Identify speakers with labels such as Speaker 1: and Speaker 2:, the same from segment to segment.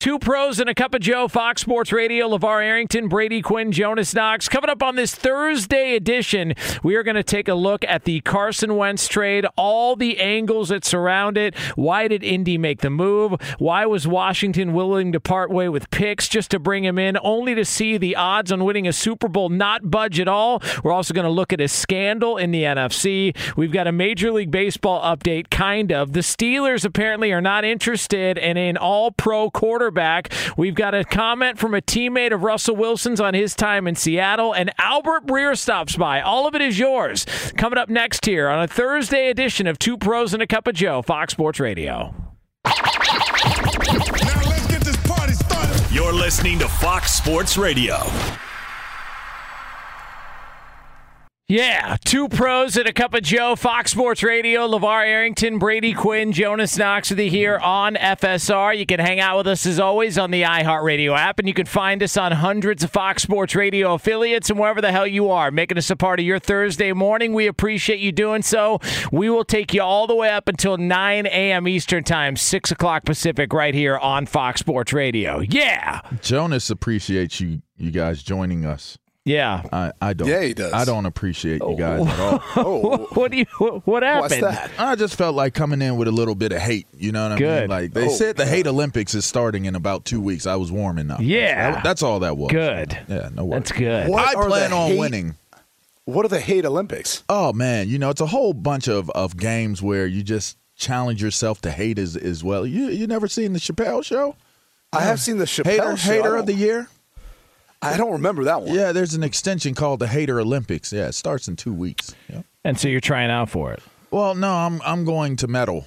Speaker 1: Two pros and a cup of Joe, Fox Sports Radio, LaVar Arrington, Brady Quinn, Jonas Knox. Coming up on this Thursday edition, we are going to take a look at the Carson Wentz trade, all the angles that surround it. Why did Indy make the move? Why was Washington willing to part way with picks just to bring him in, only to see the odds on winning a Super Bowl not budge at all? We're also going to look at a scandal in the NFC. We've got a Major League Baseball update, kind of. The Steelers apparently are not interested in an all pro quarterback quarterback. We've got a comment from a teammate of Russell Wilson's on his time in Seattle, and Albert Breer stops by. All of it is yours. Coming up next here on a Thursday edition of Two Pros and a Cup of Joe, Fox Sports Radio.
Speaker 2: You're listening to Fox Sports Radio.
Speaker 1: Yeah, two pros and a cup of Joe. Fox Sports Radio, LaVar Arrington, Brady Quinn, Jonas Knox with you here on FSR. You can hang out with us as always on the iHeartRadio app, and you can find us on hundreds of Fox Sports Radio affiliates and wherever the hell you are, making us a part of your Thursday morning. We appreciate you doing so. We will take you all the way up until 9 a.m. Eastern Time, 6 o'clock Pacific, right here on Fox Sports Radio. Yeah.
Speaker 3: Jonas appreciates you, you guys joining us.
Speaker 1: Yeah,
Speaker 3: I, I don't.
Speaker 4: Yeah, he does.
Speaker 3: I don't appreciate you guys at all.
Speaker 1: oh, what do you? What happened?
Speaker 4: What's that?
Speaker 3: I just felt like coming in with a little bit of hate. You know what I
Speaker 1: Good.
Speaker 3: mean? Like they
Speaker 4: Oh,
Speaker 3: said, the hate Olympics is starting in about two weeks. I was warming up.
Speaker 1: Yeah.
Speaker 3: That- that's all that was.
Speaker 1: Good.
Speaker 3: Yeah, no worries.
Speaker 1: That's good.
Speaker 4: What
Speaker 3: I plan on
Speaker 4: hate-
Speaker 3: winning.
Speaker 4: What are the hate Olympics?
Speaker 3: Oh man, you know it's a whole bunch of, of games where you just challenge yourself to hate as as well. You you never seen the Chappelle show?
Speaker 4: I have seen the Chappelle
Speaker 3: Hater
Speaker 4: show.
Speaker 3: Hater of the year.
Speaker 4: I don't remember that one.
Speaker 3: Yeah, there's an extension called the Hater Olympics. Yeah, it starts in two weeks. Yeah.
Speaker 1: And so you're trying out for it.
Speaker 3: Well, no, I'm I'm going to medal.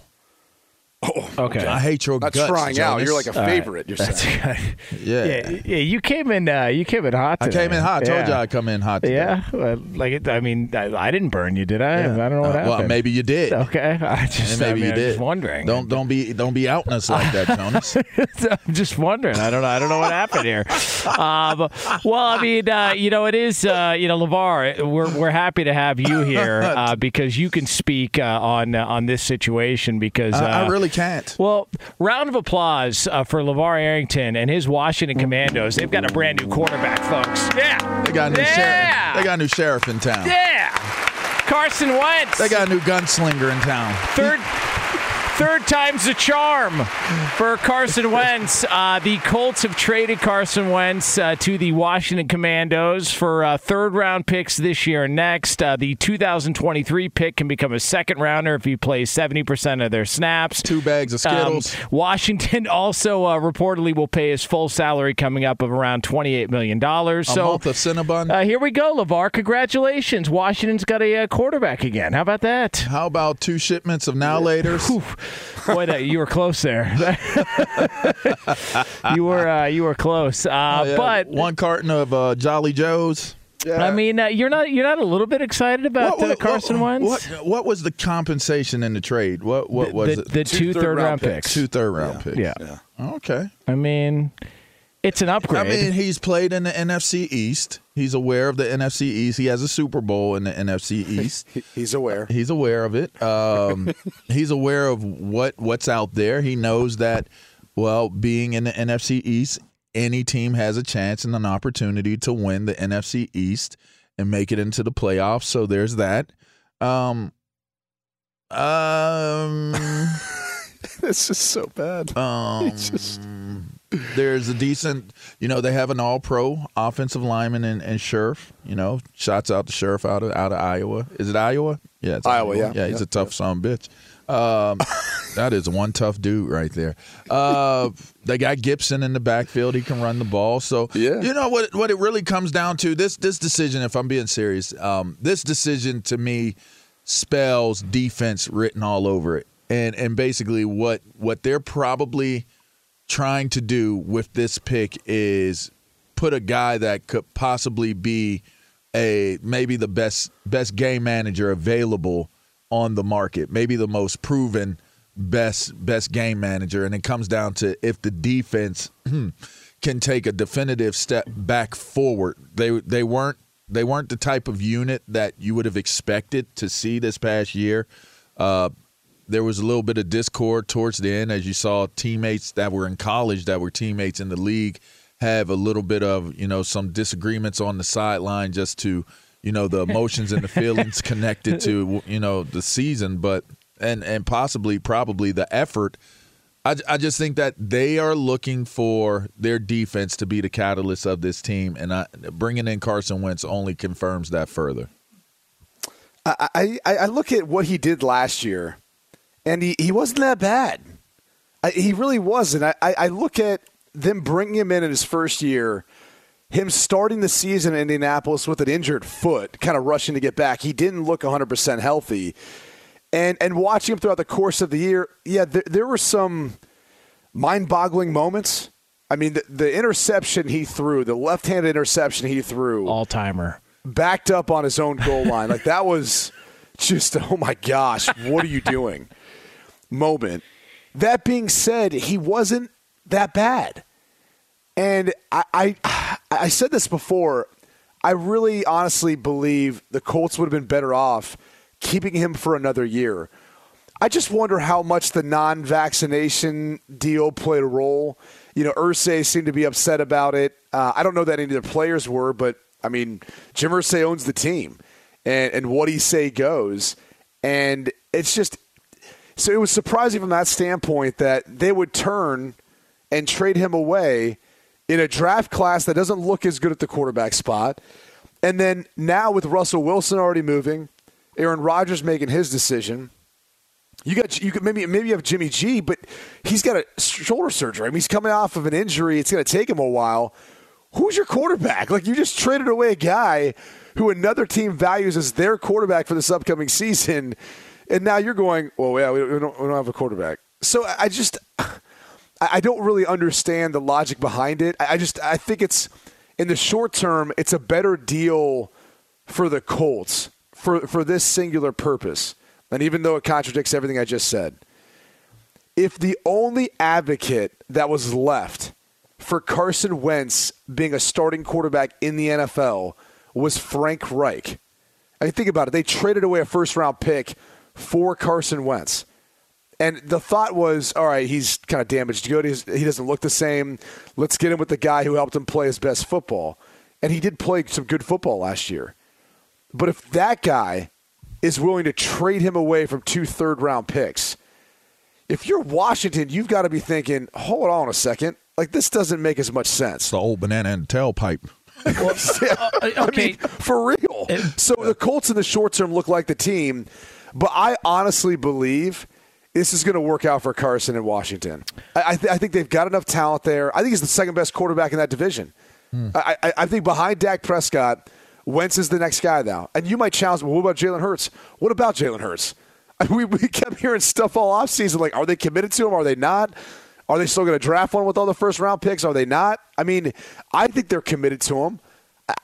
Speaker 1: Okay.
Speaker 3: I hate your
Speaker 4: Not
Speaker 3: guts,
Speaker 4: trying out. You're like a
Speaker 1: All right.
Speaker 4: favorite. You're
Speaker 1: That's
Speaker 4: saying.
Speaker 1: good.
Speaker 3: Yeah.
Speaker 1: yeah, yeah. You came in. Uh, you came in hot.
Speaker 3: I came in hot. I told
Speaker 1: Yeah.
Speaker 3: you I come in hot. Today.
Speaker 1: Yeah, well, like it, I mean, I, I didn't burn you, did I?
Speaker 3: Yeah.
Speaker 1: I don't know what
Speaker 3: Uh,
Speaker 1: happened.
Speaker 3: Well, maybe you did.
Speaker 1: Okay, I just
Speaker 3: And maybe
Speaker 1: I mean,
Speaker 3: you
Speaker 1: I'm
Speaker 3: did.
Speaker 1: just wondering.
Speaker 3: Don't don't be don't be outing us like that, Jonas.
Speaker 1: I'm just wondering. I don't know. I don't know what happened here. Um, well, I mean, uh, you know, it is. Uh, you know, LaVar, we're we're happy to have you here uh, because you can speak uh, on uh, on this situation because uh,
Speaker 3: I, I really can't.
Speaker 1: Well, round of applause uh, for LaVar Arrington and his Washington Commandos. They've got a brand new quarterback, folks. Yeah.
Speaker 3: They got a new
Speaker 1: yeah.
Speaker 3: sheriff. They got a new sheriff in town.
Speaker 1: Yeah. Carson Wentz.
Speaker 3: They got a new gunslinger in town.
Speaker 1: third. Third time's the charm for Carson Wentz. Uh, the Colts have traded Carson Wentz uh, to the Washington Commandos for uh, third round picks this year and next. Uh, the 2023 pick can become a second rounder if he plays 70% of their snaps.
Speaker 3: Two bags of
Speaker 1: Um,
Speaker 3: Skittles.
Speaker 1: Washington also uh, reportedly will pay his full salary coming up of around $28 million.
Speaker 3: a
Speaker 1: So
Speaker 3: month of Cinnabon.
Speaker 1: uh, here we go, LaVar. Congratulations. Washington's got a uh, quarterback again. How about that?
Speaker 3: How about two shipments of now laters?
Speaker 1: Boy, that, you were close there. you were uh, you were close, uh,
Speaker 3: Oh, Yeah,
Speaker 1: but
Speaker 3: one carton of uh, Jolly Joes.
Speaker 1: I mean, uh, you're not you're not a little bit excited about uh, Carson
Speaker 3: what,
Speaker 1: Wentz?
Speaker 3: What, what was the compensation in the trade? What what was
Speaker 1: the,
Speaker 3: it?
Speaker 1: the two,
Speaker 4: Two
Speaker 1: third round
Speaker 4: third-round
Speaker 1: picks.
Speaker 3: Two third round picks.
Speaker 1: Yeah.
Speaker 4: Yeah.
Speaker 3: Okay.
Speaker 1: I mean, it's an upgrade.
Speaker 3: I mean, he's played in the NFC East. He's aware of the NFC East. He has a Super Bowl in the NFC East.
Speaker 4: He's aware.
Speaker 3: He's aware of it. Um, he's aware of what what's out there. He knows that. Well, being in the NFC East, any team has a chance and an opportunity to win the NFC East and make it into the playoffs. So there's that. Um, um,
Speaker 4: This is so bad.
Speaker 3: um,
Speaker 4: just-
Speaker 3: there's a decent, you know, they have an all-pro offensive lineman and, in Scherff. You know, shots out to Scherff out of out of Iowa. Is it Iowa? Yeah, it's
Speaker 4: Iowa, yeah.
Speaker 3: yeah. He's
Speaker 4: Yeah,
Speaker 3: a tough son of a bitch. Um, that is one tough dude right there. Uh, they got Gibson in the backfield. He can run the ball. So
Speaker 4: Yeah.
Speaker 3: you know what? What it really comes down to this this decision. If I'm being serious, um, this decision to me spells defense written all over it. And and basically what what they're probably trying to do with this pick is put a guy that could possibly be a maybe the best best game manager available on the market, maybe the most proven best best game manager and it comes down to if the defense can take a definitive step back forward. They they weren't they weren't the type of unit that you would have expected to see this past year. Uh, there was a little bit of discord towards the end, as you saw teammates that were in college that were teammates in the league have a little bit of you know some disagreements on the sideline just to you know the emotions and the feelings connected to you know the season, but and and possibly probably the effort. I, I just think that they are looking for their defense to be the catalyst of this team, and I, bringing in Carson Wentz only confirms that further.
Speaker 4: I, I, I look at what he did last year, and he, he wasn't that bad. I, he really wasn't. I, I look at them bringing him in in his first year, him starting the season in Indianapolis with an injured foot, kind of rushing to get back. He didn't look 100% healthy. And, and watching him throughout the course of the year, yeah, there, there were some mind boggling moments. I mean, the, the interception he threw, the left handed interception he threw,
Speaker 1: all timer
Speaker 4: backed up on his own goal line. Like that was just oh my gosh, what are you doing? Moment. That being said, he wasn't that bad. And I, I I said this before. I really honestly believe the Colts would have been better off keeping him for another year. I just wonder how much the non vaccination deal played a role. You know, Irsay seemed to be upset about it. Uh, I don't know that any of the players were, but I mean, Jim Irsay owns the team, and and what he say goes, and it's just so it was surprising from that standpoint that they would turn and trade him away in a draft class that doesn't look as good at the quarterback spot, and then now with Russell Wilson already moving, Aaron Rodgers making his decision. You got you could maybe maybe you have Jimmy G, but he's got a shoulder surgery. I mean, he's coming off of an injury. It's going to take him a while who's your quarterback? Like you just traded away a guy who another team values as their quarterback for this upcoming season, and now you're going, well, yeah, we don't, we don't have a quarterback. So I just, I don't really understand the logic behind it. I just, I think it's in the short term, it's a better deal for the Colts for for this singular purpose. And even though it contradicts everything I just said, if the only advocate that was left for Carson Wentz being a starting quarterback in the NFL was Frank Reich. I mean, think about it. They traded away a first round pick for Carson Wentz. And the thought was, all right, he's kind of damaged good. He's, he doesn't look the same. Let's get him with the guy who helped him play his best football. And he did play some good football last year. But if that guy is willing to trade him away from two third round picks, if you're Washington, you've got to be thinking, hold on a second. Like this doesn't make as much sense.
Speaker 3: the old banana and tailpipe.
Speaker 1: well, uh, okay, I mean,
Speaker 4: for real. so the Colts in the short term look like the team, but I honestly believe this is going to work out for Carson in Washington. I, th- I, think they've got enough talent there. I think he's the second best quarterback in that division. Hmm. I, I, I, think behind Dak Prescott, Wentz is the next guy now. And you might challenge, well, what about Jalen Hurts? What about Jalen Hurts? we, we kept hearing stuff all offseason like, are they committed to him? Are they not? Are they still going to draft one with all the first round picks? Are they not? I mean, I think they're committed to him.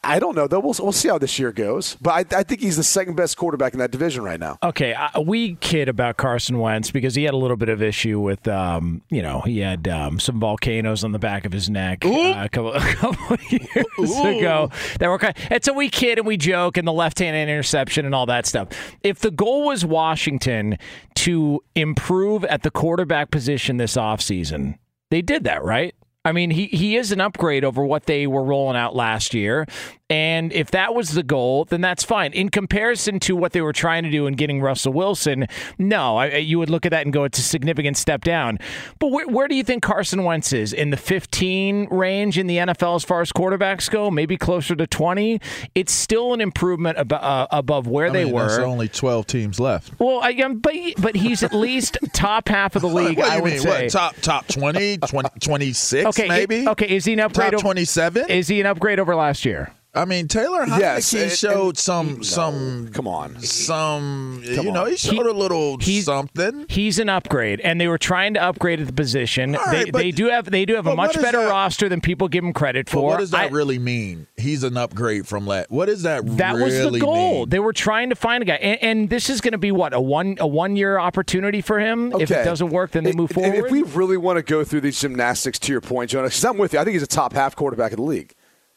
Speaker 4: I don't know though. We'll, we'll see how this year goes. But I, I, think he's the second best quarterback in that division right now.
Speaker 1: Okay, uh, we kid about Carson Wentz because he had a little bit of issue with, um, you know, he had um, some volcanoes on the back of his neck uh, a couple, a couple years Ooh. ago. That were kind. Of, and so we kid and we joke and the left-hand interception and all that stuff. If the goal was Washington to improve at the quarterback position this offseason, they did that right. I mean, he, he is an upgrade over what they were rolling out last year. And if that was the goal, then that's fine. In comparison to what they were trying to do in getting Russell Wilson, no, I, you would look at that and go, it's a significant step down. But where, where do you think Carson Wentz is? In the 15 range in the NFL as far as quarterbacks go? Maybe closer to 20? It's still an improvement ab- uh, above where
Speaker 3: I
Speaker 1: they
Speaker 3: mean,
Speaker 1: were.
Speaker 3: There's only 12 teams left.
Speaker 1: Well, I, um, but, but he's at least top half of the league, I would
Speaker 3: mean?
Speaker 1: say.
Speaker 3: What, top, top 20, 20 26
Speaker 1: okay,
Speaker 3: maybe?
Speaker 1: okay, is he an upgrade?
Speaker 3: Top 27?
Speaker 1: Is he an upgrade over last year?
Speaker 3: I mean, Taylor Heinicke
Speaker 4: yes, and,
Speaker 3: showed
Speaker 4: and,
Speaker 3: some
Speaker 4: no,
Speaker 3: some.
Speaker 4: Come on,
Speaker 3: some.
Speaker 4: Come
Speaker 3: you know, he showed
Speaker 1: He-
Speaker 3: a little
Speaker 1: he's-
Speaker 3: something.
Speaker 1: He's an upgrade, and they were trying to upgrade at the position.
Speaker 3: All
Speaker 1: they,
Speaker 3: but-
Speaker 1: they do have they do have a much better
Speaker 3: that-
Speaker 1: roster than people give him credit
Speaker 3: But
Speaker 1: for.
Speaker 3: what does that
Speaker 1: I-
Speaker 3: really mean? He's an upgrade from that. What does that?
Speaker 1: that was the goal.
Speaker 3: mean?
Speaker 1: They were trying to find a guy, and, and this is going to be what a one a one year opportunity for him. If it doesn't work, then they move
Speaker 4: If-
Speaker 1: forward.
Speaker 4: If we really want to go through these gymnastics, to your point, Jonas, because I'm with you. I think he's a top half quarterback in the league.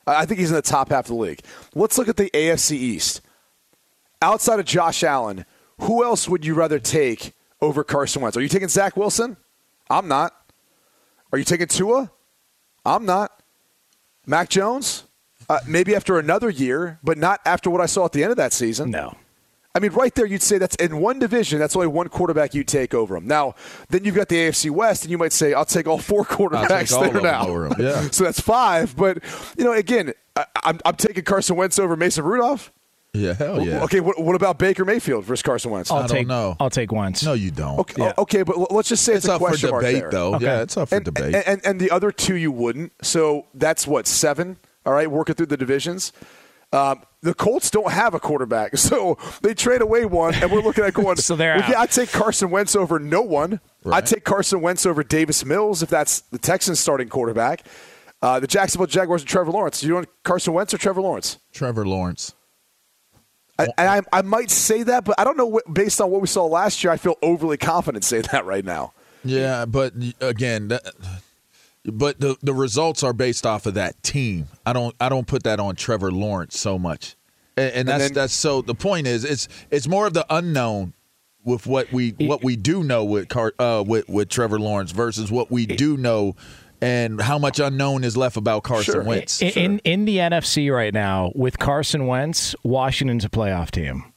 Speaker 4: I think he's in the top half of the league. Let's look at the AFC East. Outside of Josh Allen, who else would you rather take over Carson Wentz? Are you taking Zach Wilson? I'm not. Are you taking Tua? I'm not. Mac Jones? Uh, maybe after another year, but not after what I saw at the end of that season.
Speaker 1: No.
Speaker 4: I mean, right there, you'd say that's in one division. That's only one quarterback you take over him. Now, then you've got the AFC West, and you might say, "I'll take all four quarterbacks
Speaker 3: all
Speaker 4: there
Speaker 3: of them
Speaker 4: now."
Speaker 3: yeah.
Speaker 4: so that's five. But you know, again, I, I'm, I'm taking Carson Wentz over Mason Rudolph.
Speaker 3: Yeah, hell yeah.
Speaker 4: Okay, what, what about Baker Mayfield versus Carson Wentz?
Speaker 1: I'll
Speaker 3: I don't
Speaker 1: take,
Speaker 3: know.
Speaker 1: I'll take Wentz.
Speaker 3: No, you don't.
Speaker 4: Okay,
Speaker 1: Yeah.
Speaker 4: okay, but let's just say it's,
Speaker 3: It's
Speaker 4: a
Speaker 3: up for
Speaker 4: question mark
Speaker 3: debate,
Speaker 4: there.
Speaker 3: though.
Speaker 1: Okay.
Speaker 3: Yeah, it's up for
Speaker 4: and,
Speaker 3: debate.
Speaker 4: And, and, and the other two you wouldn't. So that's what seven. All right, working through the divisions. Um, the Colts don't have a quarterback, so they trade away one, and we're looking at going.
Speaker 1: So they're
Speaker 4: well,
Speaker 1: out.
Speaker 4: yeah, I'd take Carson Wentz over no one.
Speaker 3: Right.
Speaker 4: I'd take Carson Wentz over Davis Mills if that's the Texans' starting quarterback. Uh, the Jacksonville Jaguars and Trevor Lawrence. Do you want Carson Wentz or Trevor Lawrence?
Speaker 3: Trevor Lawrence.
Speaker 4: I, and I, I might say that, but I don't know. What, based on what we saw last year, I feel overly confident saying that right now.
Speaker 3: Yeah, but again, that, but the the results are based off of that team. I don't I don't put that on Trevor Lawrence so much, and, and that's
Speaker 4: then-
Speaker 3: that's so. The point is, it's it's more of the unknown with what we what we do know with Car, uh, with with Trevor Lawrence versus what we do know, and how much unknown is left about Carson
Speaker 4: Sure.
Speaker 3: Wentz.
Speaker 1: In, in in the NFC right now with Carson Wentz, Washington's a playoff team.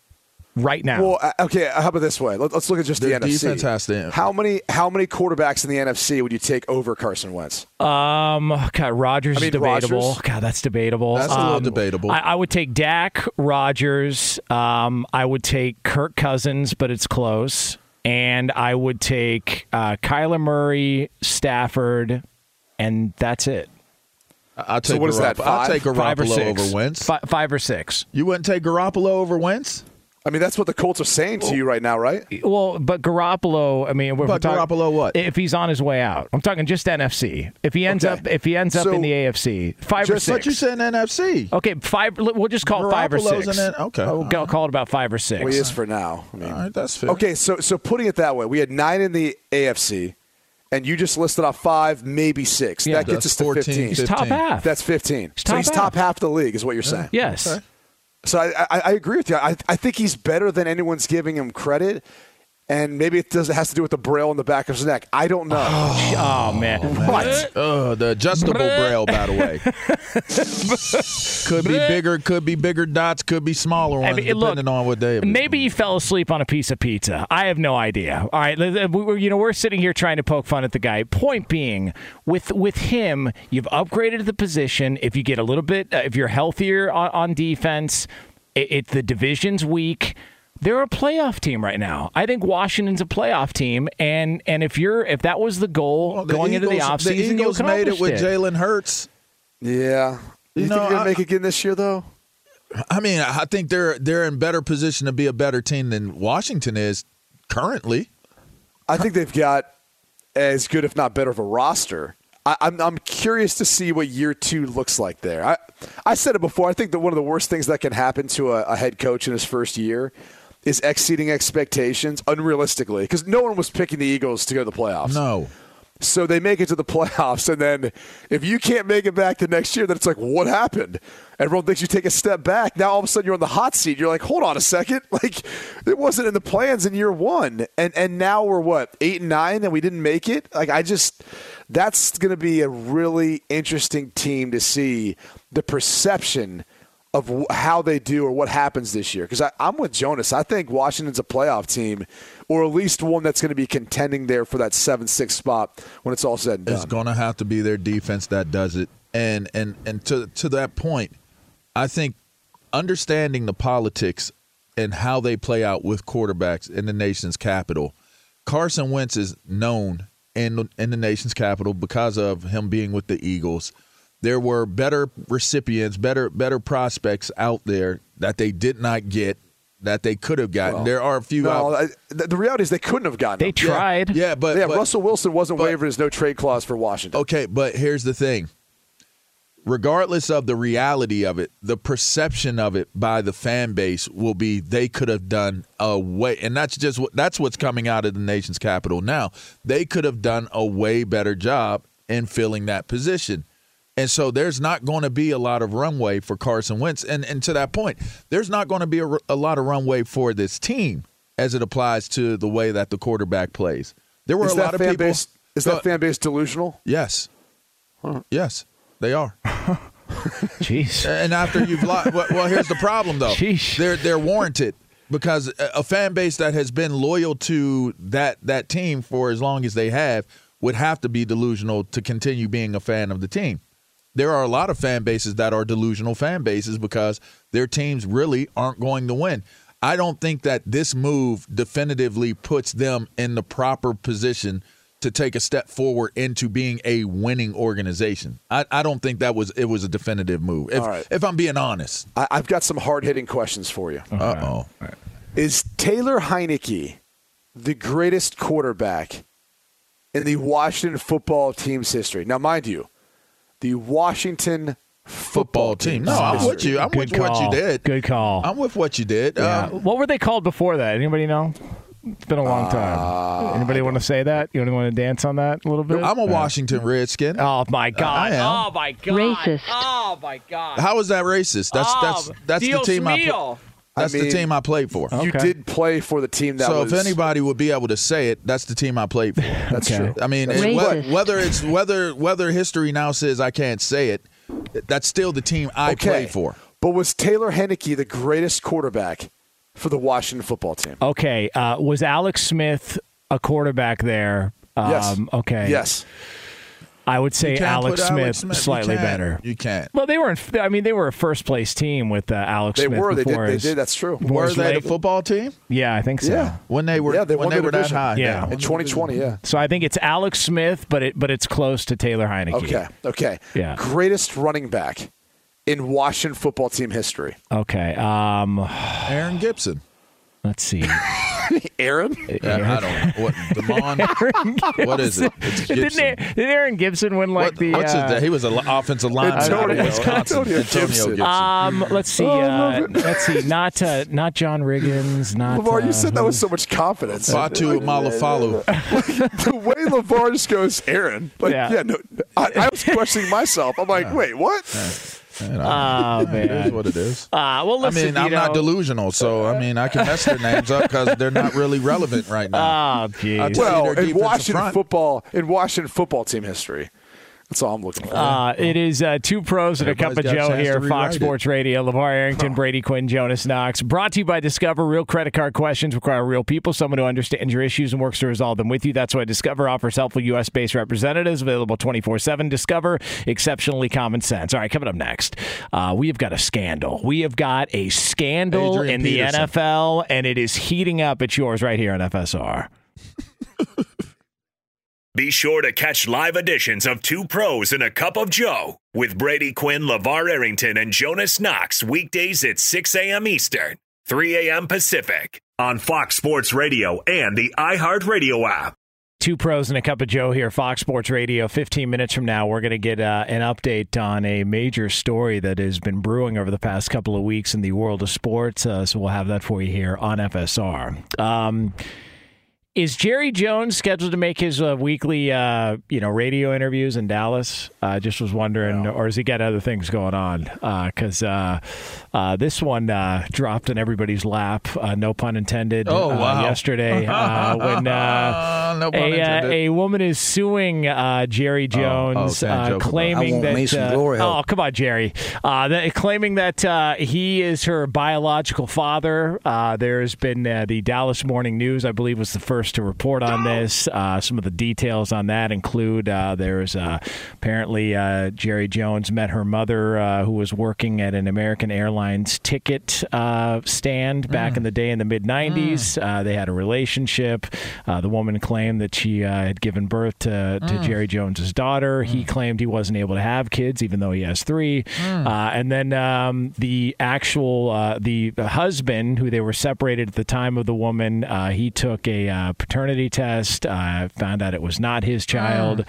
Speaker 1: Right now.
Speaker 4: Well, uh, okay. How about this way? Let, us look at just
Speaker 3: Their
Speaker 4: the NFC.
Speaker 3: defense has to-
Speaker 4: How many how many quarterbacks in the NFC would you take over Carson Wentz?
Speaker 1: Um, God, Rodgers
Speaker 4: I mean,
Speaker 1: is debatable.
Speaker 4: Rodgers?
Speaker 1: God, that's debatable.
Speaker 3: That's a little
Speaker 1: Um,
Speaker 3: debatable.
Speaker 1: I, I would take Dak, Rodgers. Um, I would take Kirk Cousins, but it's close. And I would take uh, Kyler Murray, Stafford, and that's it.
Speaker 3: I'll take
Speaker 4: what is that,
Speaker 3: Garoppolo- I'll
Speaker 4: five?
Speaker 3: take
Speaker 1: Five or
Speaker 3: Garoppolo
Speaker 1: six.
Speaker 3: over Wentz.
Speaker 1: Fi- five or six.
Speaker 3: You wouldn't take Garoppolo over Wentz?
Speaker 4: I mean, that's what the Colts are saying to you right now, right?
Speaker 1: Well, but Garoppolo. I mean, we're
Speaker 3: But
Speaker 1: talking,
Speaker 3: Garoppolo what?
Speaker 1: If he's on his way out, I'm talking just NFC. If he ends
Speaker 4: Okay.
Speaker 1: up, if he ends up
Speaker 4: So,
Speaker 1: in the AFC, five or
Speaker 3: Just
Speaker 1: six.
Speaker 3: what you said NFC.
Speaker 1: Okay, five. We'll just call it five or six.
Speaker 3: it? Okay.
Speaker 1: We'll call it about five or six.
Speaker 4: Well, he is for now. I mean,
Speaker 3: All right, that's fair.
Speaker 4: okay, so so putting it that way, we had nine in the AFC, and you just listed off five, maybe six.
Speaker 1: Yeah,
Speaker 4: that gets us to
Speaker 3: 14,
Speaker 4: fifteen.
Speaker 1: He's top half.
Speaker 4: That's fifteen. so
Speaker 1: top
Speaker 4: he's
Speaker 1: half.
Speaker 4: top half of the league, is what you're saying.
Speaker 1: yes.
Speaker 3: Okay.
Speaker 4: So I, I, I agree with you. I, I think he's better than anyone's giving him credit. And maybe it does it has to do with the braille on the back of his neck. I don't know.
Speaker 1: Oh man.
Speaker 4: What?
Speaker 3: Oh, the adjustable braille, by the way. could be bigger, could be bigger dots, could be smaller ones,
Speaker 1: I mean, look,
Speaker 3: depending on what day.
Speaker 1: Maybe he fell asleep on a piece of pizza. I have no idea. All right, we- we- you know, we're sitting here trying to poke fun at the guy. Point being, with with him, you've upgraded the position. If you get a little bit, uh, if you're healthier on, on defense, it, it the division's weak. They're a playoff team right now. I think Washington's a playoff team, and and if you're if that was the goal
Speaker 3: Well, the
Speaker 1: going into the offseason,
Speaker 3: the
Speaker 1: you
Speaker 3: Eagles made it with
Speaker 1: accomplished
Speaker 3: Jalen Hurts.
Speaker 4: Yeah. You,
Speaker 3: You
Speaker 4: think
Speaker 3: know,
Speaker 4: you're gonna make it again this year, though?
Speaker 3: I mean, I think they're they're in better position to be a better team than Washington is currently.
Speaker 4: I think they've got as good, if not better, of a roster. I, I'm I'm curious to see what year two looks like there. I I said it before. I think that one of the worst things that can happen to a, a head coach in his first year is exceeding expectations unrealistically because no one was picking the Eagles to go to the playoffs.
Speaker 3: No,
Speaker 4: So they make it to the playoffs, and then if you can't make it back the next year, then it's like, what happened? Everyone thinks you take a step back. Now all of a sudden you're on the hot seat. You're like, hold on a second, like it wasn't in the plans in year one, and and now we're what eight and nine, and we didn't make it. Like I just, that's going to be a really interesting team to see the perception of how they do or what happens this year. Because I'm with Jonas. I think Washington's a playoff team, or at least one that's going to be contending there for that seven six spot when it's all said and
Speaker 3: it's going to have to be their defense that does it. And and and to to that point, I think understanding the politics and how they play out with quarterbacks in the nation's capital. Carson Wentz is known in in the nation's capital because of him being with the Eagles. There were better recipients, better better prospects out there that they did not get that they could have gotten.
Speaker 4: Well,
Speaker 3: there are a few
Speaker 4: No. I, the, the reality is they couldn't have gotten.
Speaker 1: They
Speaker 4: him.
Speaker 1: tried.
Speaker 3: Yeah, but
Speaker 4: yeah,
Speaker 3: but-
Speaker 4: Russell Wilson wasn't
Speaker 3: but-
Speaker 4: waived his no trade clause for Washington.
Speaker 3: Okay, but here's the thing. Regardless of the reality of it, the perception of it by the fan base will be they could have done a way, and that's just what that's what's coming out of the nation's capital now. They could have done a way better job in filling that position. And so there's not going to be a lot of runway for Carson Wentz. And and to that point, there's not going to be a, a lot of runway for this team as it applies to the way that the quarterback plays. There were
Speaker 4: Is
Speaker 3: a lot of people.
Speaker 4: base? Is
Speaker 3: Go-
Speaker 4: that fan base delusional?
Speaker 3: Yes. Yes, they are.
Speaker 1: Jeez.
Speaker 3: And after you've lost, well, well, here's the problem though.
Speaker 1: Sheesh.
Speaker 3: They're they're warranted because a a fan base that has been loyal to that that team for as long as they have would have to be delusional to continue being a fan of the team. There are a lot of fan bases that are delusional fan bases because their teams really aren't going to win. I don't think that this move definitively puts them in the proper position to take a step forward into being a winning organization. I, I don't think that was it was a definitive move. If,
Speaker 4: All right.
Speaker 3: if I'm being honest.
Speaker 4: I, I've got some hard hitting questions for you.
Speaker 3: Uh oh.
Speaker 4: Is Taylor Heinicke the greatest quarterback in the Washington football team's history? Now, mind you, the Washington
Speaker 3: Football team. No, I'm with you. I'm
Speaker 1: Good
Speaker 3: with what you did.
Speaker 1: Good call.
Speaker 3: I'm with what you did.
Speaker 1: Yeah.
Speaker 3: Um,
Speaker 1: what were they called before that? Anybody know? It's been a long time.
Speaker 3: Uh,
Speaker 1: Anybody want to say that? You want to dance on that a little bit?
Speaker 3: I'm a Washington Redskin.
Speaker 1: Oh my god!
Speaker 3: I am.
Speaker 1: Oh my god!
Speaker 5: Racist.
Speaker 1: Oh my god!
Speaker 3: How is that racist? That's that's
Speaker 1: Oh,
Speaker 3: that's the
Speaker 1: Dios
Speaker 3: team I
Speaker 1: mío.
Speaker 3: pl- that's
Speaker 4: I mean,
Speaker 3: the team I played for.
Speaker 4: You
Speaker 1: Okay.
Speaker 4: did play for the team that
Speaker 3: so
Speaker 4: was.
Speaker 3: if anybody would be able to say it, that's the team I played for.
Speaker 4: that's
Speaker 1: Okay.
Speaker 4: true.
Speaker 3: I mean, it-
Speaker 5: true.
Speaker 3: whe-
Speaker 5: Racist.
Speaker 3: whether it's whether whether history now says I can't say it, that's still the team I
Speaker 4: okay.
Speaker 3: played for.
Speaker 4: But was Taylor Heinicke the greatest quarterback for the Washington football team?
Speaker 1: Okay, uh, was Alex Smith a quarterback there? Um,
Speaker 4: yes.
Speaker 1: Okay.
Speaker 4: Yes.
Speaker 1: I would say Alex Smith,
Speaker 3: Alex Smith.
Speaker 1: Slightly
Speaker 3: can't.
Speaker 1: better.
Speaker 3: You can't.
Speaker 1: Well, they were. In, I mean, they were a first place team with uh, Alex
Speaker 4: They
Speaker 1: Smith.
Speaker 4: were. They did.
Speaker 1: before
Speaker 4: They did. That's true.
Speaker 1: before
Speaker 3: Were
Speaker 1: his
Speaker 3: they the
Speaker 1: leg-
Speaker 3: football team
Speaker 1: Yeah, I think so.
Speaker 4: Yeah.
Speaker 3: when they were
Speaker 4: Yeah, they
Speaker 3: when they
Speaker 4: the
Speaker 3: were that
Speaker 4: division.
Speaker 3: high?
Speaker 1: Yeah.
Speaker 4: In 2020, yeah.
Speaker 1: So I think it's Alex Smith, but it but it's close to Taylor Heinicke.
Speaker 4: Okay. Okay.
Speaker 1: Yeah.
Speaker 4: Greatest running back in Washington football team history.
Speaker 1: Okay. Um,
Speaker 3: Aaron Gibson.
Speaker 1: Let's see.
Speaker 4: Aaron?
Speaker 3: Yeah, I don't know what Demond. what is it? It's
Speaker 1: Didn't,
Speaker 3: Gibson.
Speaker 1: Aaron- didn't Aaron Gibson win like
Speaker 3: What-
Speaker 1: the?
Speaker 3: what's
Speaker 1: uh,
Speaker 3: his? He was an offensive lineman out of
Speaker 4: Antonio-
Speaker 3: Wisconsin.
Speaker 4: Antonio
Speaker 3: Antonio
Speaker 4: Gibson.
Speaker 3: Gibson.
Speaker 1: Um, let's see.
Speaker 4: Oh,
Speaker 1: Uh,
Speaker 4: love
Speaker 1: let's see. Not uh, not John Riggins. Not.
Speaker 4: LaVar,
Speaker 1: uh,
Speaker 4: you said that
Speaker 1: who-
Speaker 4: with so much confidence.
Speaker 3: Fatu Malafalu.
Speaker 4: the way LaVar just goes, Aaron. Like,
Speaker 1: Yeah.
Speaker 4: yeah, no. I, I was questioning myself. I'm like, wait, what?
Speaker 3: You know,
Speaker 1: Oh
Speaker 3: it is
Speaker 1: man.
Speaker 3: what it is.
Speaker 1: Uh, well, listen,
Speaker 3: I
Speaker 1: mean,
Speaker 3: I'm not delusional, so I mean, I can mess their names up because they're not really relevant right now.
Speaker 1: Oh,
Speaker 3: I'll tell you
Speaker 4: Well, in Washington
Speaker 3: front.
Speaker 4: football, in Washington football team history, that's all I'm looking for.
Speaker 1: Uh, it is uh, two pros and a cup of
Speaker 3: Everybody's got a
Speaker 1: Joe here, Fox
Speaker 3: rewrite it.
Speaker 1: Sports Radio. LaVar Arrington, Brady Quinn, Jonas Knox. Brought to you by Discover. Real credit card questions require real people, someone who understands your issues and works to resolve them with you. That's why Discover offers helpful U.S. based representatives available 24 7. Discover, exceptionally common sense. All right, coming up next, uh, we have got a scandal. We have got a scandal
Speaker 3: Adrian
Speaker 1: in
Speaker 3: Peterson.
Speaker 1: the NFL, and it is heating up. It's yours right here on FSR.
Speaker 2: Be sure to catch live editions of Two Pros and a Cup of Joe with Brady Quinn, LaVar Arrington, and Jonas Knox weekdays at 6 a.m. Eastern, 3 a.m. Pacific on Fox Sports Radio and the iHeartRadio app.
Speaker 1: Two pros and a cup of Joe here, Fox Sports Radio. 15 minutes from now, we're going to get uh, an update on a major story that has been brewing over the past couple of weeks in the world of sports. Uh, so we'll have that for you here on FSR. Um, is Jerry Jones scheduled to make his uh, weekly, uh, you know, radio interviews in Dallas? I just was wondering, or has he got other things going on? Because uh, uh, this one uh, dropped in everybody's lap, uh, no pun intended.
Speaker 3: Oh,
Speaker 1: uh,
Speaker 3: wow.
Speaker 1: yesterday uh, when. Uh,
Speaker 3: no pun
Speaker 1: a, uh, a woman is suing uh, Jerry Jones,
Speaker 3: oh,
Speaker 1: uh,
Speaker 3: joke about it.
Speaker 1: claiming that. uh, oh, come on, Jerry! Uh, that, claiming that uh, he is her biological father. Uh, there's been uh, the Dallas Morning News, I believe, was the first to report on this. Uh, some of the details on that include uh, there's uh, apparently uh, Jerry Jones met her mother, uh, who was working at an American Airlines ticket uh, stand back in the day in the mid '90s. Uh, they had a relationship. Uh, the woman claimed that she uh, had given birth to, to Jerry Jones's daughter. He claimed he wasn't able to have kids, even though he has three. Uh, and then um, the actual uh, the husband, who they were separated at the time of the woman, uh, he took a uh, paternity test. Uh, found out it was not his child.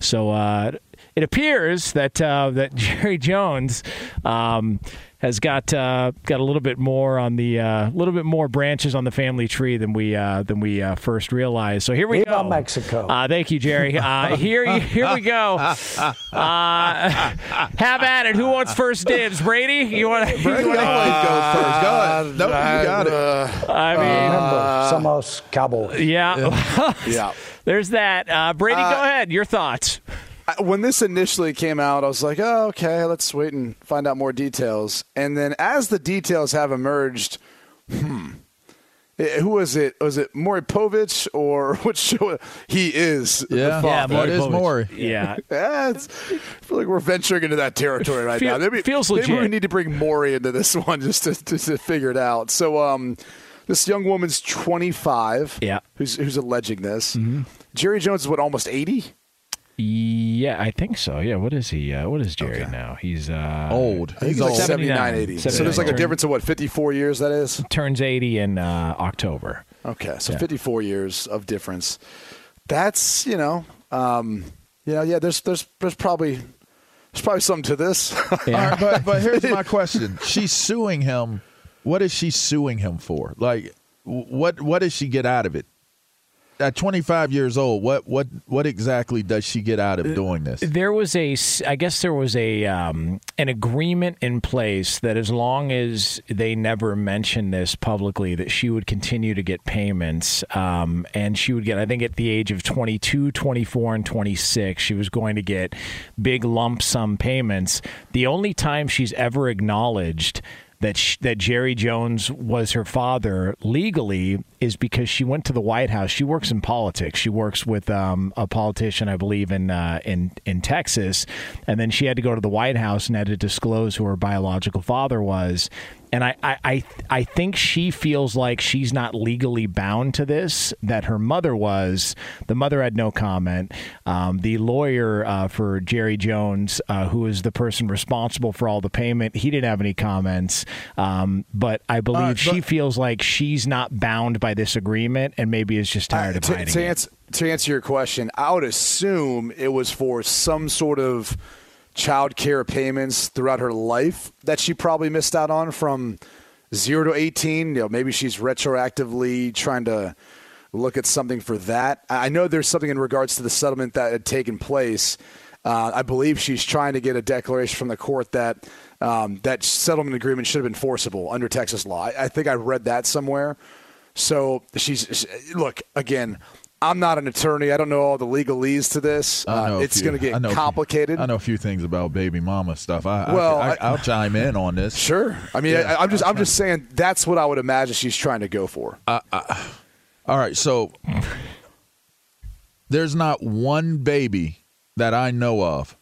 Speaker 1: So. Uh, it appears that uh, that Jerry Jones um, has got uh, got a little bit more on the a uh, little bit more branches on the family tree than we uh, than we uh, first realized. So here we
Speaker 5: Viva
Speaker 1: go.
Speaker 5: Mexico.
Speaker 1: Uh, thank you, Jerry. Uh, here here we go. Uh, have at it. Who wants first dibs? Brady, you want?
Speaker 3: Brady
Speaker 1: wanna
Speaker 3: always goes first. Go ahead. No, you got it.
Speaker 1: I mean,
Speaker 5: Remember, somos Cowboys.
Speaker 1: yeah.
Speaker 4: Yeah.
Speaker 1: There's that. Uh, Brady, go ahead. Your thoughts.
Speaker 4: I- when this initially came out, I was like, oh, okay, let's wait and find out more details. And then as the details have emerged, hmm, eh, who was it? Was it Maury Povich or which show? He is. the
Speaker 3: Yeah,
Speaker 4: father.
Speaker 3: yeah, it is
Speaker 1: Povich.
Speaker 3: Maury.
Speaker 1: Yeah.
Speaker 4: Yeah, it's, I feel like we're venturing into that territory right
Speaker 1: Feel-
Speaker 4: now. Maybe,
Speaker 1: feels
Speaker 4: maybe we need to bring Maury into this one just to, to, to figure it out. So, um, this young woman's 25.
Speaker 1: Yeah.
Speaker 4: Who's, who's alleging this. Jerry Jones is what, almost 80?
Speaker 1: Yeah, I think so. Yeah. What is he? Uh, what is Jerry now? He's uh,
Speaker 3: Old.
Speaker 4: I
Speaker 3: He's
Speaker 4: he's like
Speaker 3: old.
Speaker 4: 79, 80. So there's like a difference of what, 54 years that is?
Speaker 1: Turns 80 in uh, October.
Speaker 4: Okay, so
Speaker 1: Yeah.
Speaker 4: 54 years of difference. That's, you know, um, you know, yeah, there's, there's, there's probably, there's probably something to this.
Speaker 3: All right, but but here's my question: She's suing him. What is she suing him for? Like, what what does she get out of it? At 25 years old, what what what exactly does she get out of doing this?
Speaker 1: There was a, I guess there was a um, an agreement in place that as long as they never mentioned this publicly, that she would continue to get payments, um, and she would get, I think, at the age of 22, 24, and 26, she was going to get big lump sum payments. The only time she's ever acknowledged that sh- that Jerry Jones was her father legally is because she went to the White House. She works in politics. She works with um, a politician, I believe, in uh, in in Texas, and then she had to go to the White House and had to disclose who her biological father was. And I, I, I, I think she feels like she's not legally bound to this, that her mother was. The mother had no comment. Um, the lawyer uh, for Jerry Jones, uh, who is the person responsible for all the payment, he didn't have any comments. Um, but I believe
Speaker 3: Uh, but-
Speaker 1: she feels like she's not bound by this agreement and maybe is just tired of
Speaker 4: to,
Speaker 1: hiding
Speaker 4: to
Speaker 1: it.
Speaker 4: answer, to answer your question, I would assume it was for some sort of child care payments throughout her life that she probably missed out on from zero to 18. You know, maybe she's retroactively trying to look at something for that. I know there's something in regards to the settlement that had taken place. Uh, I believe she's trying to get a declaration from the court that um, that settlement agreement should have been forcible under Texas law. I, I think I read that somewhere. So she's she- look again. I'm not an attorney. I don't know all the legalese to this. Uh, it's going to
Speaker 3: I know
Speaker 4: get
Speaker 3: few-
Speaker 4: complicated.
Speaker 3: I know a few things about baby mama stuff. I,
Speaker 4: Well,
Speaker 3: I, will chime in on this.
Speaker 4: Sure. I mean, I, I'm just I'm just saying that's what I would imagine she's trying to go for.
Speaker 3: All right, so there's not one baby that I know of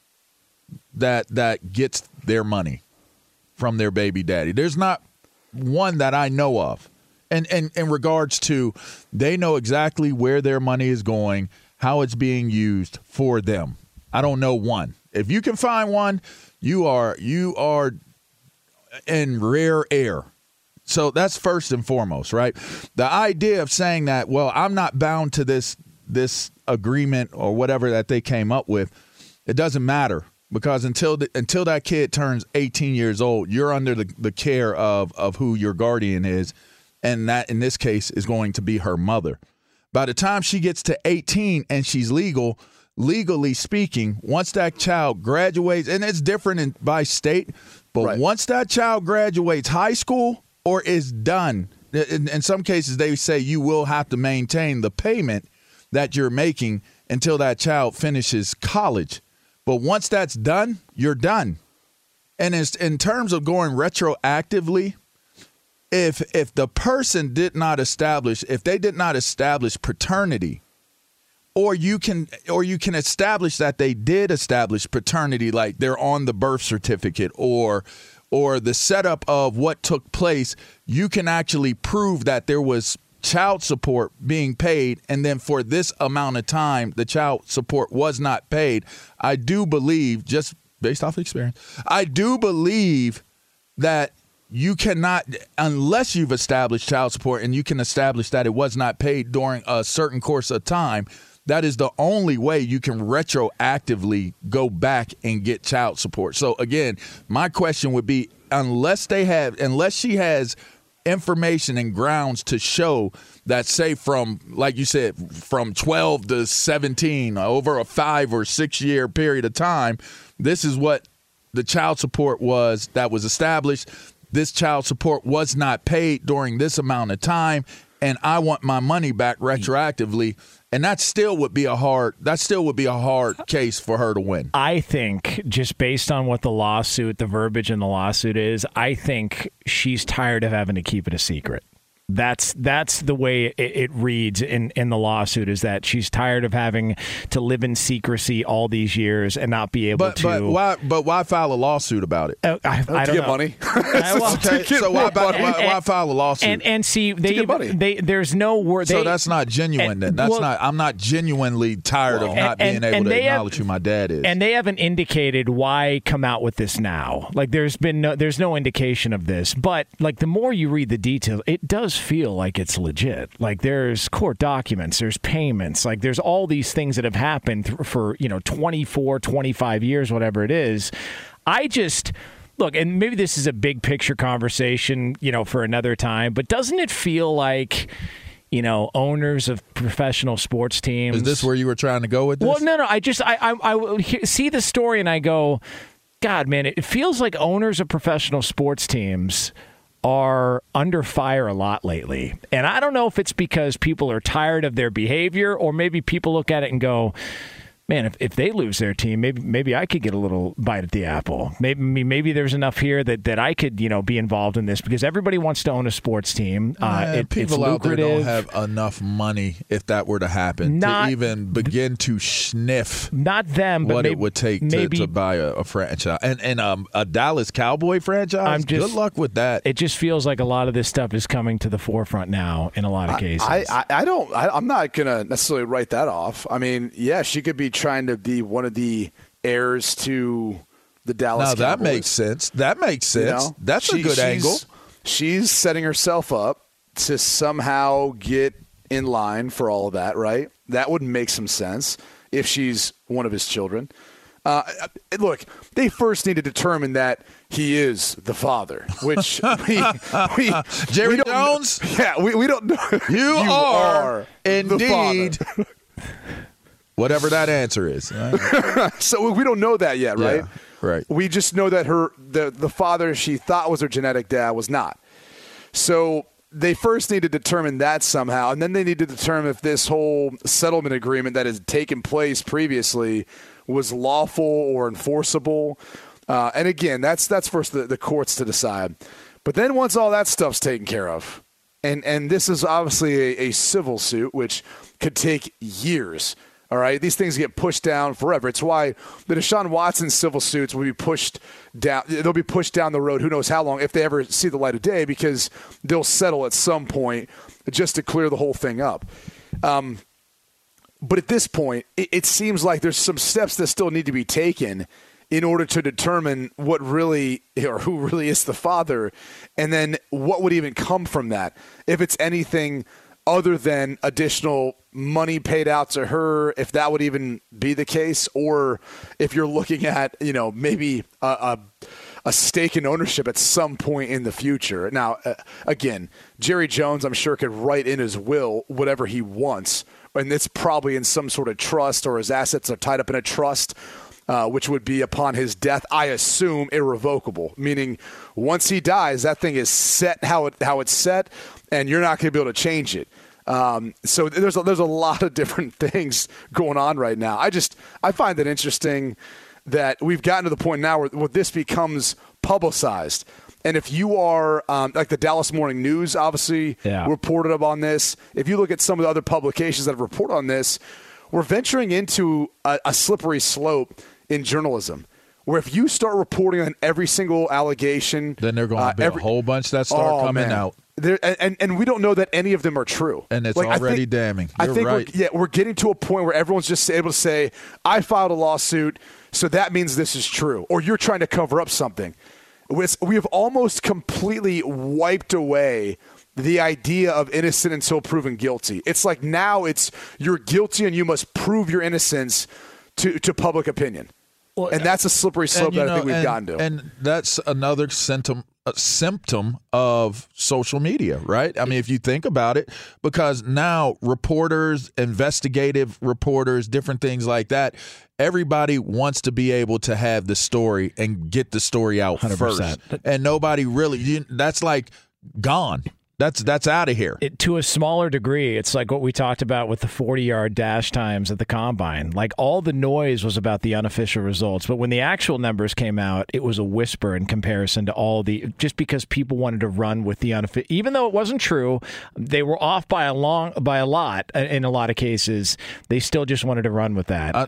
Speaker 3: that that gets their money from their baby daddy. There's not one that I know of. And and in regards to they know exactly where their money is going, how it's being used for them. I don't know one. If you can find one, you are you are in rare air. So that's first and foremost, right? The idea of saying that, well, I'm not bound to this this agreement or whatever that they came up with, it doesn't matter because until the, until that kid turns 18 years old, you're under the, the care of of who your guardian is, and that in this case is going to be her mother. By the time she gets to 18 and she's legal, legally speaking, once that child graduates, and it's different in, by state, but
Speaker 4: Right.
Speaker 3: once that child graduates high school or is done, in, in some cases they say you will have to maintain the payment that you're making until that child finishes college. But once that's done, you're done. And it's, in terms of going retroactively, if if the person did not establish if they did not establish paternity or you can or you can establish that they did establish paternity like they're on the birth certificate or or the setup of what took place you can actually prove that there was child support being paid. And then for this amount of time the child support was not paid. I do believe just based off experience i do believe that you cannot unless you've established child support and you can establish that it was not paid during a certain course of time that is the only way you can retroactively go back and get child support. So again, my question would be unless they have unless she has information and grounds to show that say from like you said from 12 to 17 uh, over a 5 or 6 year period of time this is what the child support was that was established this child support was not paid during this amount of time and I want my money back retroactively and that still would be a hard that still would be a hard case for her to win.
Speaker 1: I think just based on what the lawsuit, the verbiage in the lawsuit is, I think she's tired of having to keep it a secret. That's that's the way it, it, reads in, in the lawsuit is that she's tired of having to live in secrecy all these years and not be able
Speaker 3: but,
Speaker 1: to.
Speaker 3: But why? But why file a lawsuit about it?
Speaker 1: Uh, I, I
Speaker 4: to
Speaker 1: don't
Speaker 4: get
Speaker 1: know.
Speaker 4: money.
Speaker 1: well,
Speaker 3: okay, so why, why, why, why, file a lawsuit?
Speaker 1: And, and see, they,
Speaker 4: get money.
Speaker 1: they there's no word.
Speaker 3: so that's not genuine.
Speaker 1: and-
Speaker 3: then that's
Speaker 1: well-
Speaker 3: not. I'm not genuinely tired of not
Speaker 1: And-
Speaker 3: being
Speaker 1: and-
Speaker 3: able
Speaker 1: and
Speaker 3: to
Speaker 1: they have-
Speaker 3: acknowledge who my dad is.
Speaker 1: and they haven't indicated why come out with this now. Like there's been no, there's no indication of this, but like the more you read the details, it does feel like it's legit. Like there's court documents, there's payments, like there's all these things that have happened th- for, you know, 24, 25 years whatever it is. I just look, and maybe this is a big picture conversation, you know, for another time, but doesn't it feel like you know, owners of professional sports teams.
Speaker 3: is this where you were trying to go with this?
Speaker 1: Well, no, no. I just I I, I see the story and I go, God, man, it feels like owners of professional sports teams are under fire a lot lately. And I don't know if it's because people are tired of their behavior or maybe people look at it and go, man, if, if they lose their team, maybe maybe I could get a little bite at the apple. Maybe maybe there's enough here that, that I could you know be involved in this because everybody wants to own a sports team. Uh,
Speaker 3: Man,
Speaker 1: it, it's
Speaker 3: people out there don't have enough money if that were to happen
Speaker 1: Not-
Speaker 3: to even begin to sniff
Speaker 1: Not them, but
Speaker 3: what
Speaker 1: maybe,
Speaker 3: it would take to,
Speaker 1: maybe
Speaker 3: to buy a, a franchise and and um, a Dallas Cowboy franchise.
Speaker 1: I'm just-
Speaker 3: Good luck with that.
Speaker 1: it just feels like a lot of this stuff is coming to the forefront now in a lot of cases.
Speaker 4: I, I, I don't. I, I'm not gonna necessarily write that off. I mean, yeah, she could be trying to be one of the heirs to the Dallas.
Speaker 3: now that makes sense. That makes
Speaker 4: you
Speaker 3: sense.
Speaker 4: know?
Speaker 3: That's a good
Speaker 4: she's-
Speaker 3: angle.
Speaker 4: She's setting herself up to somehow get in line for all of that, right? That would make some sense if she's one of his children. Uh, look, they first need to determine that he is the father, which we, we
Speaker 3: Jerry
Speaker 4: we
Speaker 3: Jones?
Speaker 4: yeah, we, we don't know.
Speaker 3: You, are,
Speaker 4: the
Speaker 3: indeed. whatever that answer is.
Speaker 4: So we don't know that yet, right?
Speaker 3: Yeah, right.
Speaker 4: We just know that her the the father she thought was her genetic dad was not. So they first need to determine that somehow, and then they need to determine if this whole settlement agreement that has taken place previously was lawful or enforceable. Uh, and again, that's that's for the, the courts to decide. But then once all that stuff's taken care of, and and this is obviously a, a civil suit, which could take years. All right, these things get pushed down forever. It's why the Deshaun Watson civil suits will be pushed down. They'll be pushed down the road. Who knows how long if they ever see the light of day, because they'll settle at some point just to clear the whole thing up. Um, but at this point, it, it seems like there's some steps that still need to be taken in order to determine what really or who really is the father, and then what would even come from that. If it's anything other than additional money paid out to her, if that would even be the case, or if you're looking at you know maybe a. a a stake in ownership at some point in the future. Now, uh, again, Jerry Jones, I'm sure, could write in his will whatever he wants, and it's probably in some sort of trust or his assets are tied up in a trust. Uh, which would be upon his death, I assume irrevocable. Meaning, once he dies, that thing is set how it how it's set, and you're not going to be able to change it. Um, so there's a, there's a lot of different things going on right now. I just I find it interesting that we've gotten to the point now where, where this becomes publicized. And if you are um, like the Dallas Morning News, obviously
Speaker 1: Yeah.
Speaker 4: reported up on this. If you look at some of the other publications that have reported on this, we're venturing into a, a slippery slope in journalism. Where if you start reporting on every single allegation,
Speaker 3: Then they're going to
Speaker 4: uh,
Speaker 3: be
Speaker 4: every-
Speaker 3: a whole bunch that start
Speaker 4: Oh,
Speaker 3: coming
Speaker 4: man.
Speaker 3: out.
Speaker 4: There, and, and we don't know that any of them are true.
Speaker 3: And it's
Speaker 4: Like, I
Speaker 3: already
Speaker 4: think-
Speaker 3: damning.
Speaker 4: I
Speaker 3: You're
Speaker 4: think
Speaker 3: right.
Speaker 4: we're, yeah, we're getting to a point where everyone's just able to say, "I filed a lawsuit, so that means this is true," or "You're trying to cover up something." It's- We have almost completely wiped away the idea of innocent until proven guilty. It's like now it's you're guilty and you must prove your innocence to, to public opinion. Well, and that's a slippery slope that know, I think we've
Speaker 3: and,
Speaker 4: gotten to.
Speaker 3: And that's another symptom symptom of social media, right? I mean, if you think about it, because now reporters, investigative reporters, different things like that, everybody wants to be able to have the story and get the story out 100%. first. And nobody really, you, that's like gone. That's that's out of here.
Speaker 1: It, to a smaller degree, it's like what we talked about with the 40-yard dash times at the combine. Like all the noise was about the unofficial results, but when the actual numbers came out, it was a whisper in comparison to all the just because people wanted to run with the unofficial even though it wasn't true, they were off by a long by a lot in a lot of cases. They still just wanted to run with that.
Speaker 3: I,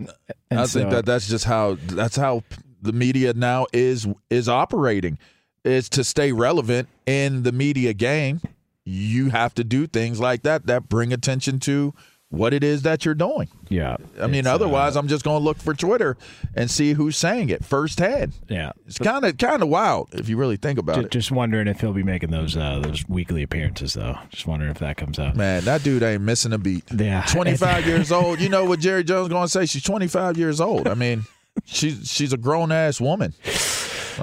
Speaker 3: I so, think that that's just how that's how the media now is is operating is to stay relevant in the media game you have to do things like that that bring attention to what it is that you're doing.
Speaker 1: Yeah.
Speaker 3: I mean, otherwise, uh, I'm just going to look for Twitter and see who's saying it firsthand.
Speaker 1: Yeah.
Speaker 3: It's kind of kind of wild if you really think about
Speaker 1: just,
Speaker 3: it.
Speaker 1: Just wondering if he'll be making those uh, those weekly appearances, though. Just wondering if that comes out.
Speaker 3: Man, that dude ain't missing a beat.
Speaker 1: Yeah.
Speaker 3: 25 years old. You know what Jerry Jones going to say? She's 25 years old. I mean, she's she's a grown ass woman.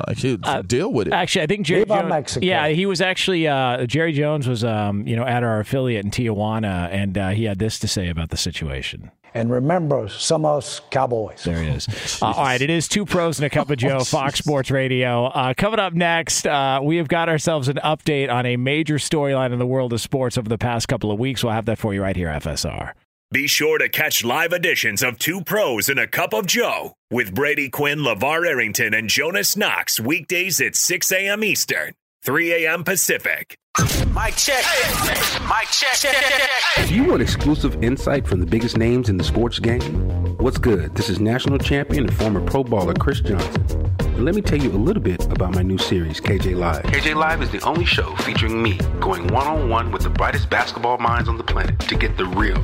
Speaker 3: Like he uh, deal with it.
Speaker 1: Actually, I think Jerry Jones. Yeah, he was actually uh, Jerry Jones was um, you know at our affiliate in Tijuana, and uh, he had this to say about the situation.
Speaker 5: And remember, somos Cowboys.
Speaker 1: There he is. Uh, all right, it is two pros and a cup of Joe, Fox Sports Radio. Uh, coming up next, uh, we have got ourselves an update on a major storyline in the world of sports over the past couple of weeks. We'll have that for you right here, FSR.
Speaker 2: Be sure to catch live editions of Two Pros and a Cup of Joe with Brady Quinn, LaVar Arrington, and Jonas Knox weekdays at 6 a.m. Eastern, 3 a.m. Pacific.
Speaker 6: Mike check. Mike check.
Speaker 7: If you want exclusive insight from the biggest names in the sports game, what's good? This is national champion and former pro baller Chris Johnson. And let me tell you a little bit about my new series, KJ Live. KJ Live is the only show featuring me going one on one with the brightest basketball minds on the planet to get the real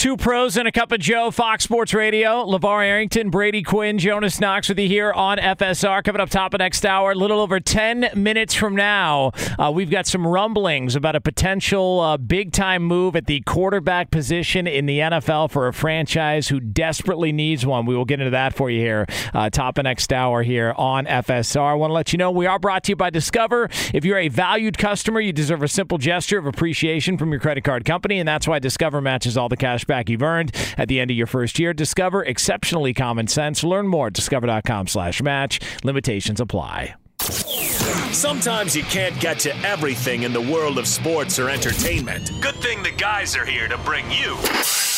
Speaker 1: Two pros and a cup of Joe, Fox Sports Radio. LaVar Arrington, Brady Quinn, Jonas Knox with you here on FSR. Coming up top of next hour, a little over 10 minutes from now, uh, we've got some rumblings about a potential uh, big time move at the quarterback position in the NFL for a franchise who desperately needs one. We will get into that for you here, uh, top of next hour here on FSR. I want to let you know we are brought to you by Discover. If you're a valued customer, you deserve a simple gesture of appreciation from your credit card company, and that's why Discover matches all the cash back you've earned at the end of your first year. Discover exceptionally common sense. Learn more at discover.com slash match. Limitations apply.
Speaker 2: Sometimes you can't get to everything in the world of sports or entertainment. Good thing the guys are here to bring you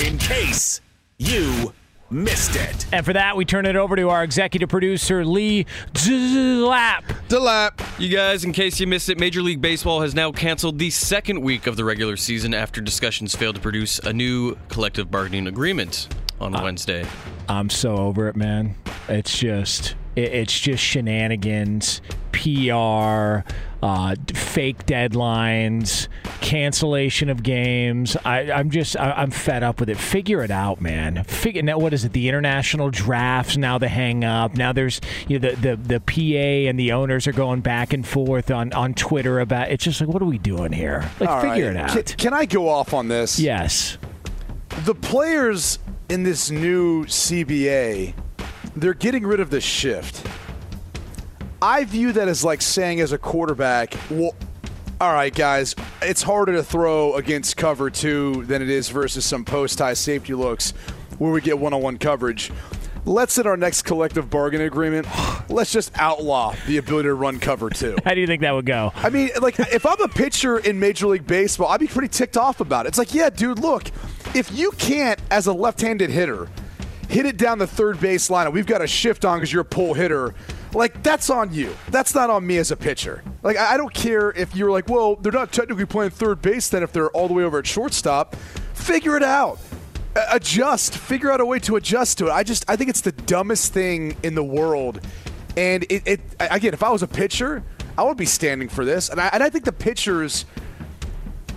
Speaker 2: in case you missed it.
Speaker 1: And for that, we turn it over to our executive producer, Lee Delap.
Speaker 3: Delap.
Speaker 8: You guys, in case you missed it, Major League Baseball has now canceled the second week of the regular season after discussions failed to produce a new collective bargaining agreement on uh, Wednesday.
Speaker 1: I'm so over it, man. It's just it's just shenanigans, PR, uh, fake deadlines, cancellation of games. I, am just I, am fed up with it. Figure it out, man. Figure now. What is it? The international drafts now the hang up. Now there's you know, the, the the PA and the owners are going back and forth on on Twitter about. It's just like what are we doing here? Like All figure right. it out.
Speaker 4: Can, can I go off on this?
Speaker 1: Yes.
Speaker 4: The players in this new CBA they're getting rid of the shift. I view that as like saying as a quarterback, well, all right, guys, it's harder to throw against cover two than it is versus some post high safety looks where we get one on one coverage. Let's in our next collective bargaining agreement, let's just outlaw the ability to run cover two.
Speaker 1: How do you think that would go?
Speaker 4: I mean, like, if I'm a pitcher in Major League Baseball, I'd be pretty ticked off about it. It's like, yeah, dude, look, if you can't, as a left handed hitter, hit it down the third base line and we've got a shift on because you're a pull hitter, like that's on you. That's not on me as a pitcher. Like I don't care if you're like, well, they're not technically playing third base then if they're all the way over at shortstop. Figure it out. adjust, figure out a way to adjust to it. I just I think it's the dumbest thing in the world. And it, it again, if I was a pitcher, I would be standing for this. And I, and I think the pitchers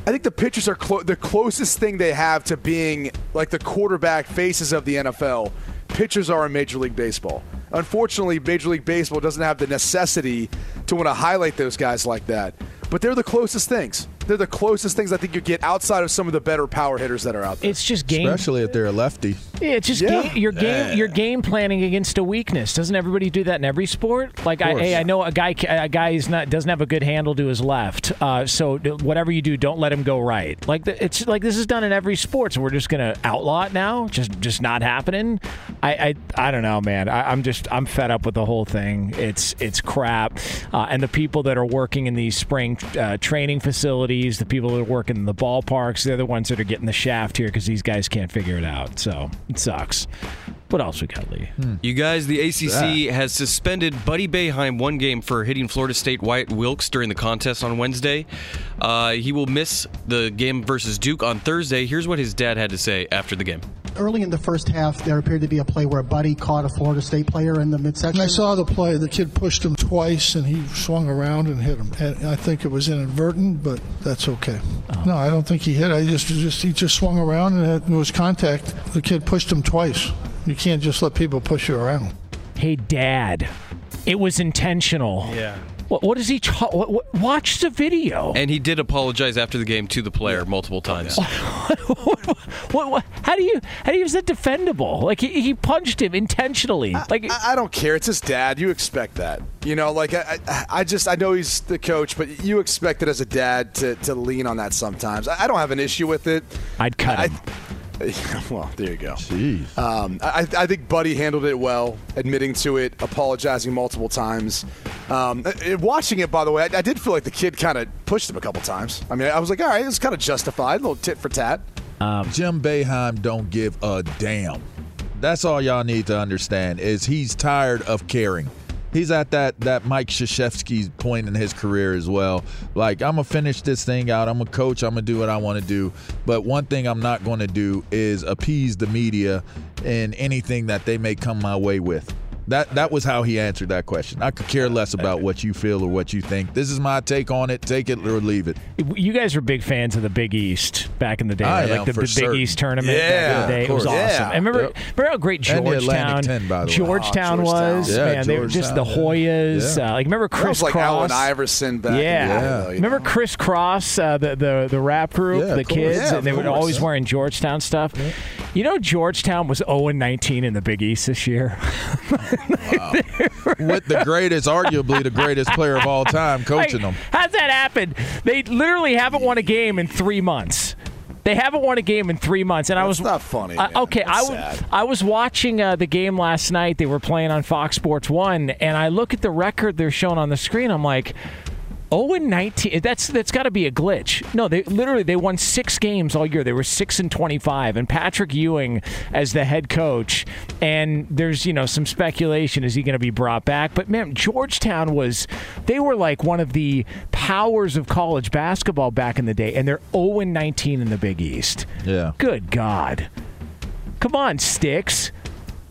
Speaker 4: I think the pitchers are clo- the closest thing they have to being like the quarterback faces of the NFL. Pitchers are in Major League Baseball. Unfortunately, Major League Baseball doesn't have the necessity to want to highlight those guys like that. But they're the closest things. They're the closest things I think you get outside of some of the better power hitters that are out there.
Speaker 1: It's just game.
Speaker 3: Especially if they're a lefty.
Speaker 1: Yeah, it's just
Speaker 4: Yeah.
Speaker 1: game, your game. Your game planning against a weakness. Doesn't everybody do that in every sport? Like, I, hey, I know a guy. A guy is not doesn't have a good handle to his left. Uh, so whatever you do, don't let him go right. Like the, it's like this is done in every sport. So we're just gonna outlaw it now. Just just not happening. I I, I don't know, man. I, I'm just I'm fed up with the whole thing. It's it's crap. Uh, and the people that are working in these spring uh, training facilities, the people that are working in the ballparks, they're the ones that are getting the shaft here because these guys can't figure it out. So it sucks. What else we got, Lee?
Speaker 8: You guys, the ACC has suspended Buddy Boeheim one game for hitting Florida State Wyatt Wilkes during the contest on Wednesday. Uh, he will miss the game versus Duke on Thursday. Here's what his dad had to say after the game.
Speaker 9: Early in the first half, there appeared to be a play where Buddy caught a Florida State player in the midsection.
Speaker 10: I saw the play. The kid pushed him twice, and he swung around and hit him. And I think it was inadvertent, but that's okay. Oh. No, I don't think he hit. I just, just he just swung around and it was contact. The kid pushed him twice. You can't just let people push you around.
Speaker 1: Hey, Dad, it was intentional.
Speaker 8: Yeah.
Speaker 1: What, what is he? Ta- what, what, watch the video.
Speaker 8: And he did apologize after the game to the player multiple times.
Speaker 1: what, what, how do you? How do you? Is that defendable? Like he, he punched him intentionally. like
Speaker 4: I, I don't care. It's his dad. You expect that. You know, like I, I, I just I know he's the coach, but you expect it as a dad to, to lean on that sometimes. I, I don't have an issue with it.
Speaker 1: I'd cut
Speaker 4: I-
Speaker 1: him.
Speaker 4: well, there you go.
Speaker 3: Jeez.
Speaker 4: Um, I, I think Buddy handled it well, admitting to it, apologizing multiple times. Um, uh, uh, watching it, by the way, I, I did feel like the kid kind of pushed him a couple times. I mean, I was like, all right, it's kind of justified, a little tit for tat.
Speaker 3: Jim Boeheim don't give a damn. That's all y'all need to understand is he's tired of caring. He's at that that Mike Krzyzewski point in his career as well. Like I'm gonna finish this thing out. I'm a coach. I'm gonna do what I want to do. But one thing I'm not going to do is appease the media in anything that they may come my way with. That that was how he answered that question. I could care less about what you feel or what you think. This is my take on it. Take it or leave it.
Speaker 1: You guys were big fans of the Big East back in the day,
Speaker 3: I
Speaker 1: right?
Speaker 3: am,
Speaker 1: like the,
Speaker 3: for
Speaker 1: the Big
Speaker 3: certain.
Speaker 1: East tournament
Speaker 4: Yeah,
Speaker 1: back in the
Speaker 3: of.
Speaker 1: It was
Speaker 3: course.
Speaker 1: awesome.
Speaker 4: Yeah.
Speaker 1: And remember,
Speaker 3: Yep.
Speaker 1: remember how great Georgetown,
Speaker 3: 10, by the.
Speaker 1: Georgetown
Speaker 4: Oh, Georgetown.
Speaker 1: was.
Speaker 3: Yeah,
Speaker 1: man, they were just the Hoyas.
Speaker 3: Yeah.
Speaker 1: Uh, like remember
Speaker 4: That
Speaker 1: Chris
Speaker 4: was like
Speaker 1: Cross?
Speaker 4: Allen Iverson back.
Speaker 1: Yeah.
Speaker 4: in the day,
Speaker 3: Yeah.
Speaker 4: though,
Speaker 1: Remember
Speaker 4: know.
Speaker 1: Kris Kross, uh, the, the the rap group,
Speaker 3: Yeah,
Speaker 1: the kids,
Speaker 4: Yeah,
Speaker 1: and they
Speaker 4: of
Speaker 1: were
Speaker 4: course.
Speaker 1: always wearing Georgetown stuff. You know, Georgetown was 0 19 in the Big East this year.
Speaker 3: With the greatest, arguably the greatest player of all time coaching
Speaker 1: Like,
Speaker 3: them.
Speaker 1: How's that happen? They literally haven't won a game in three months. They haven't won a game in three months, and I was
Speaker 4: That's not funny,
Speaker 1: Uh,
Speaker 4: man.
Speaker 1: okay, I was. I was watching uh, the game last night. They were playing on Fox Sports One, and I look at the record they're showing on the screen. I'm like. 0 and 19. Eh, that's that's got to be a glitch. No, they literally they won six games all year. They were six and 25, and Patrick Ewing as the head coach. And there's you know some speculation is he going to be brought back? But man, Georgetown was they were like one of the powers of college basketball back in the day, and they're 0 and 19 in the Big East.
Speaker 3: Yeah.
Speaker 1: Good God, come on, sticks.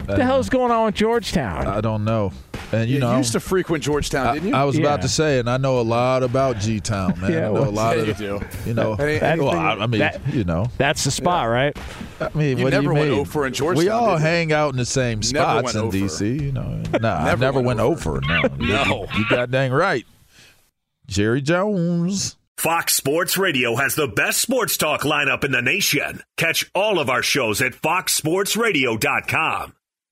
Speaker 1: What the hell's going on with Georgetown?
Speaker 3: I don't know. And you
Speaker 4: You
Speaker 3: know,
Speaker 4: used to frequent Georgetown,
Speaker 3: I,
Speaker 4: didn't you?
Speaker 3: I was
Speaker 1: Yeah.
Speaker 3: about to say, and I know a lot about G Town, man.
Speaker 1: Yeah,
Speaker 3: I know a lot
Speaker 4: yeah,
Speaker 3: of
Speaker 4: you do.
Speaker 3: You know,
Speaker 4: Any-
Speaker 3: well, I, I mean,
Speaker 1: that-
Speaker 3: you know,
Speaker 1: That's the spot, right?
Speaker 3: I mean,
Speaker 4: You
Speaker 3: what do
Speaker 4: never
Speaker 3: you
Speaker 4: went
Speaker 3: mean?
Speaker 4: over in Georgetown. We all
Speaker 3: hang out in the same
Speaker 4: Never
Speaker 3: spots in
Speaker 4: over.
Speaker 3: DC. You know, nah, I
Speaker 4: Never
Speaker 3: never
Speaker 4: went
Speaker 3: went over. No,
Speaker 4: No.
Speaker 3: you got dang right. Jerry Jones.
Speaker 2: Fox Sports Radio has the best sports talk lineup in the nation. Catch all of our shows at foxsportsradio.com.